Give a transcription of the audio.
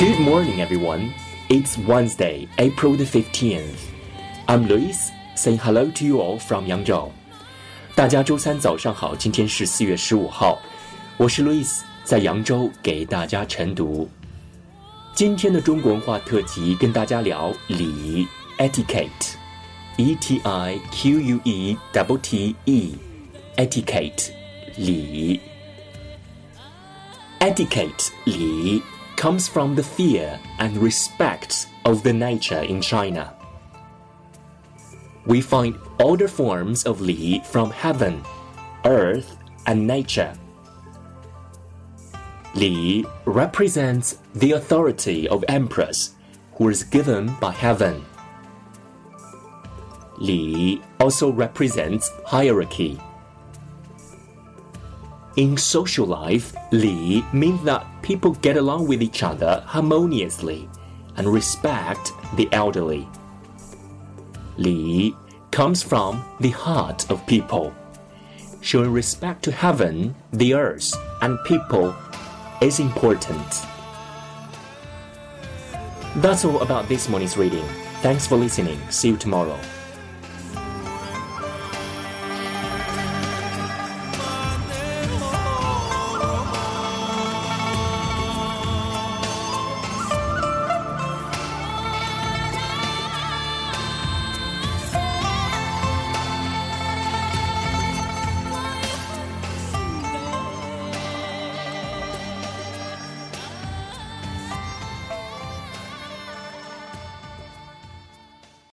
Good morning, everyone. It's Wednesday, April the 15th. I'm Lewis, saying hello to you all from Yangzhou. 大家周三早上好，今天是四月十五号，我是 Lewis，在扬州给大家晨读。今天的中国文化特辑跟大家聊礼仪 （etiquette），e t i q u e double t。Comes from the fear and respect of the nature in China. We find older forms of Li from heaven, earth, and nature. Li represents the authority of emperors who is given by heaven. Li also represents hierarchy. In social life, Li means that people get along with each other harmoniously and respect the elderly. Li comes from the heart of people. Showing respect to heaven, the earth, and people is important. That's all about this morning's reading. Thanks for listening. See you tomorrow.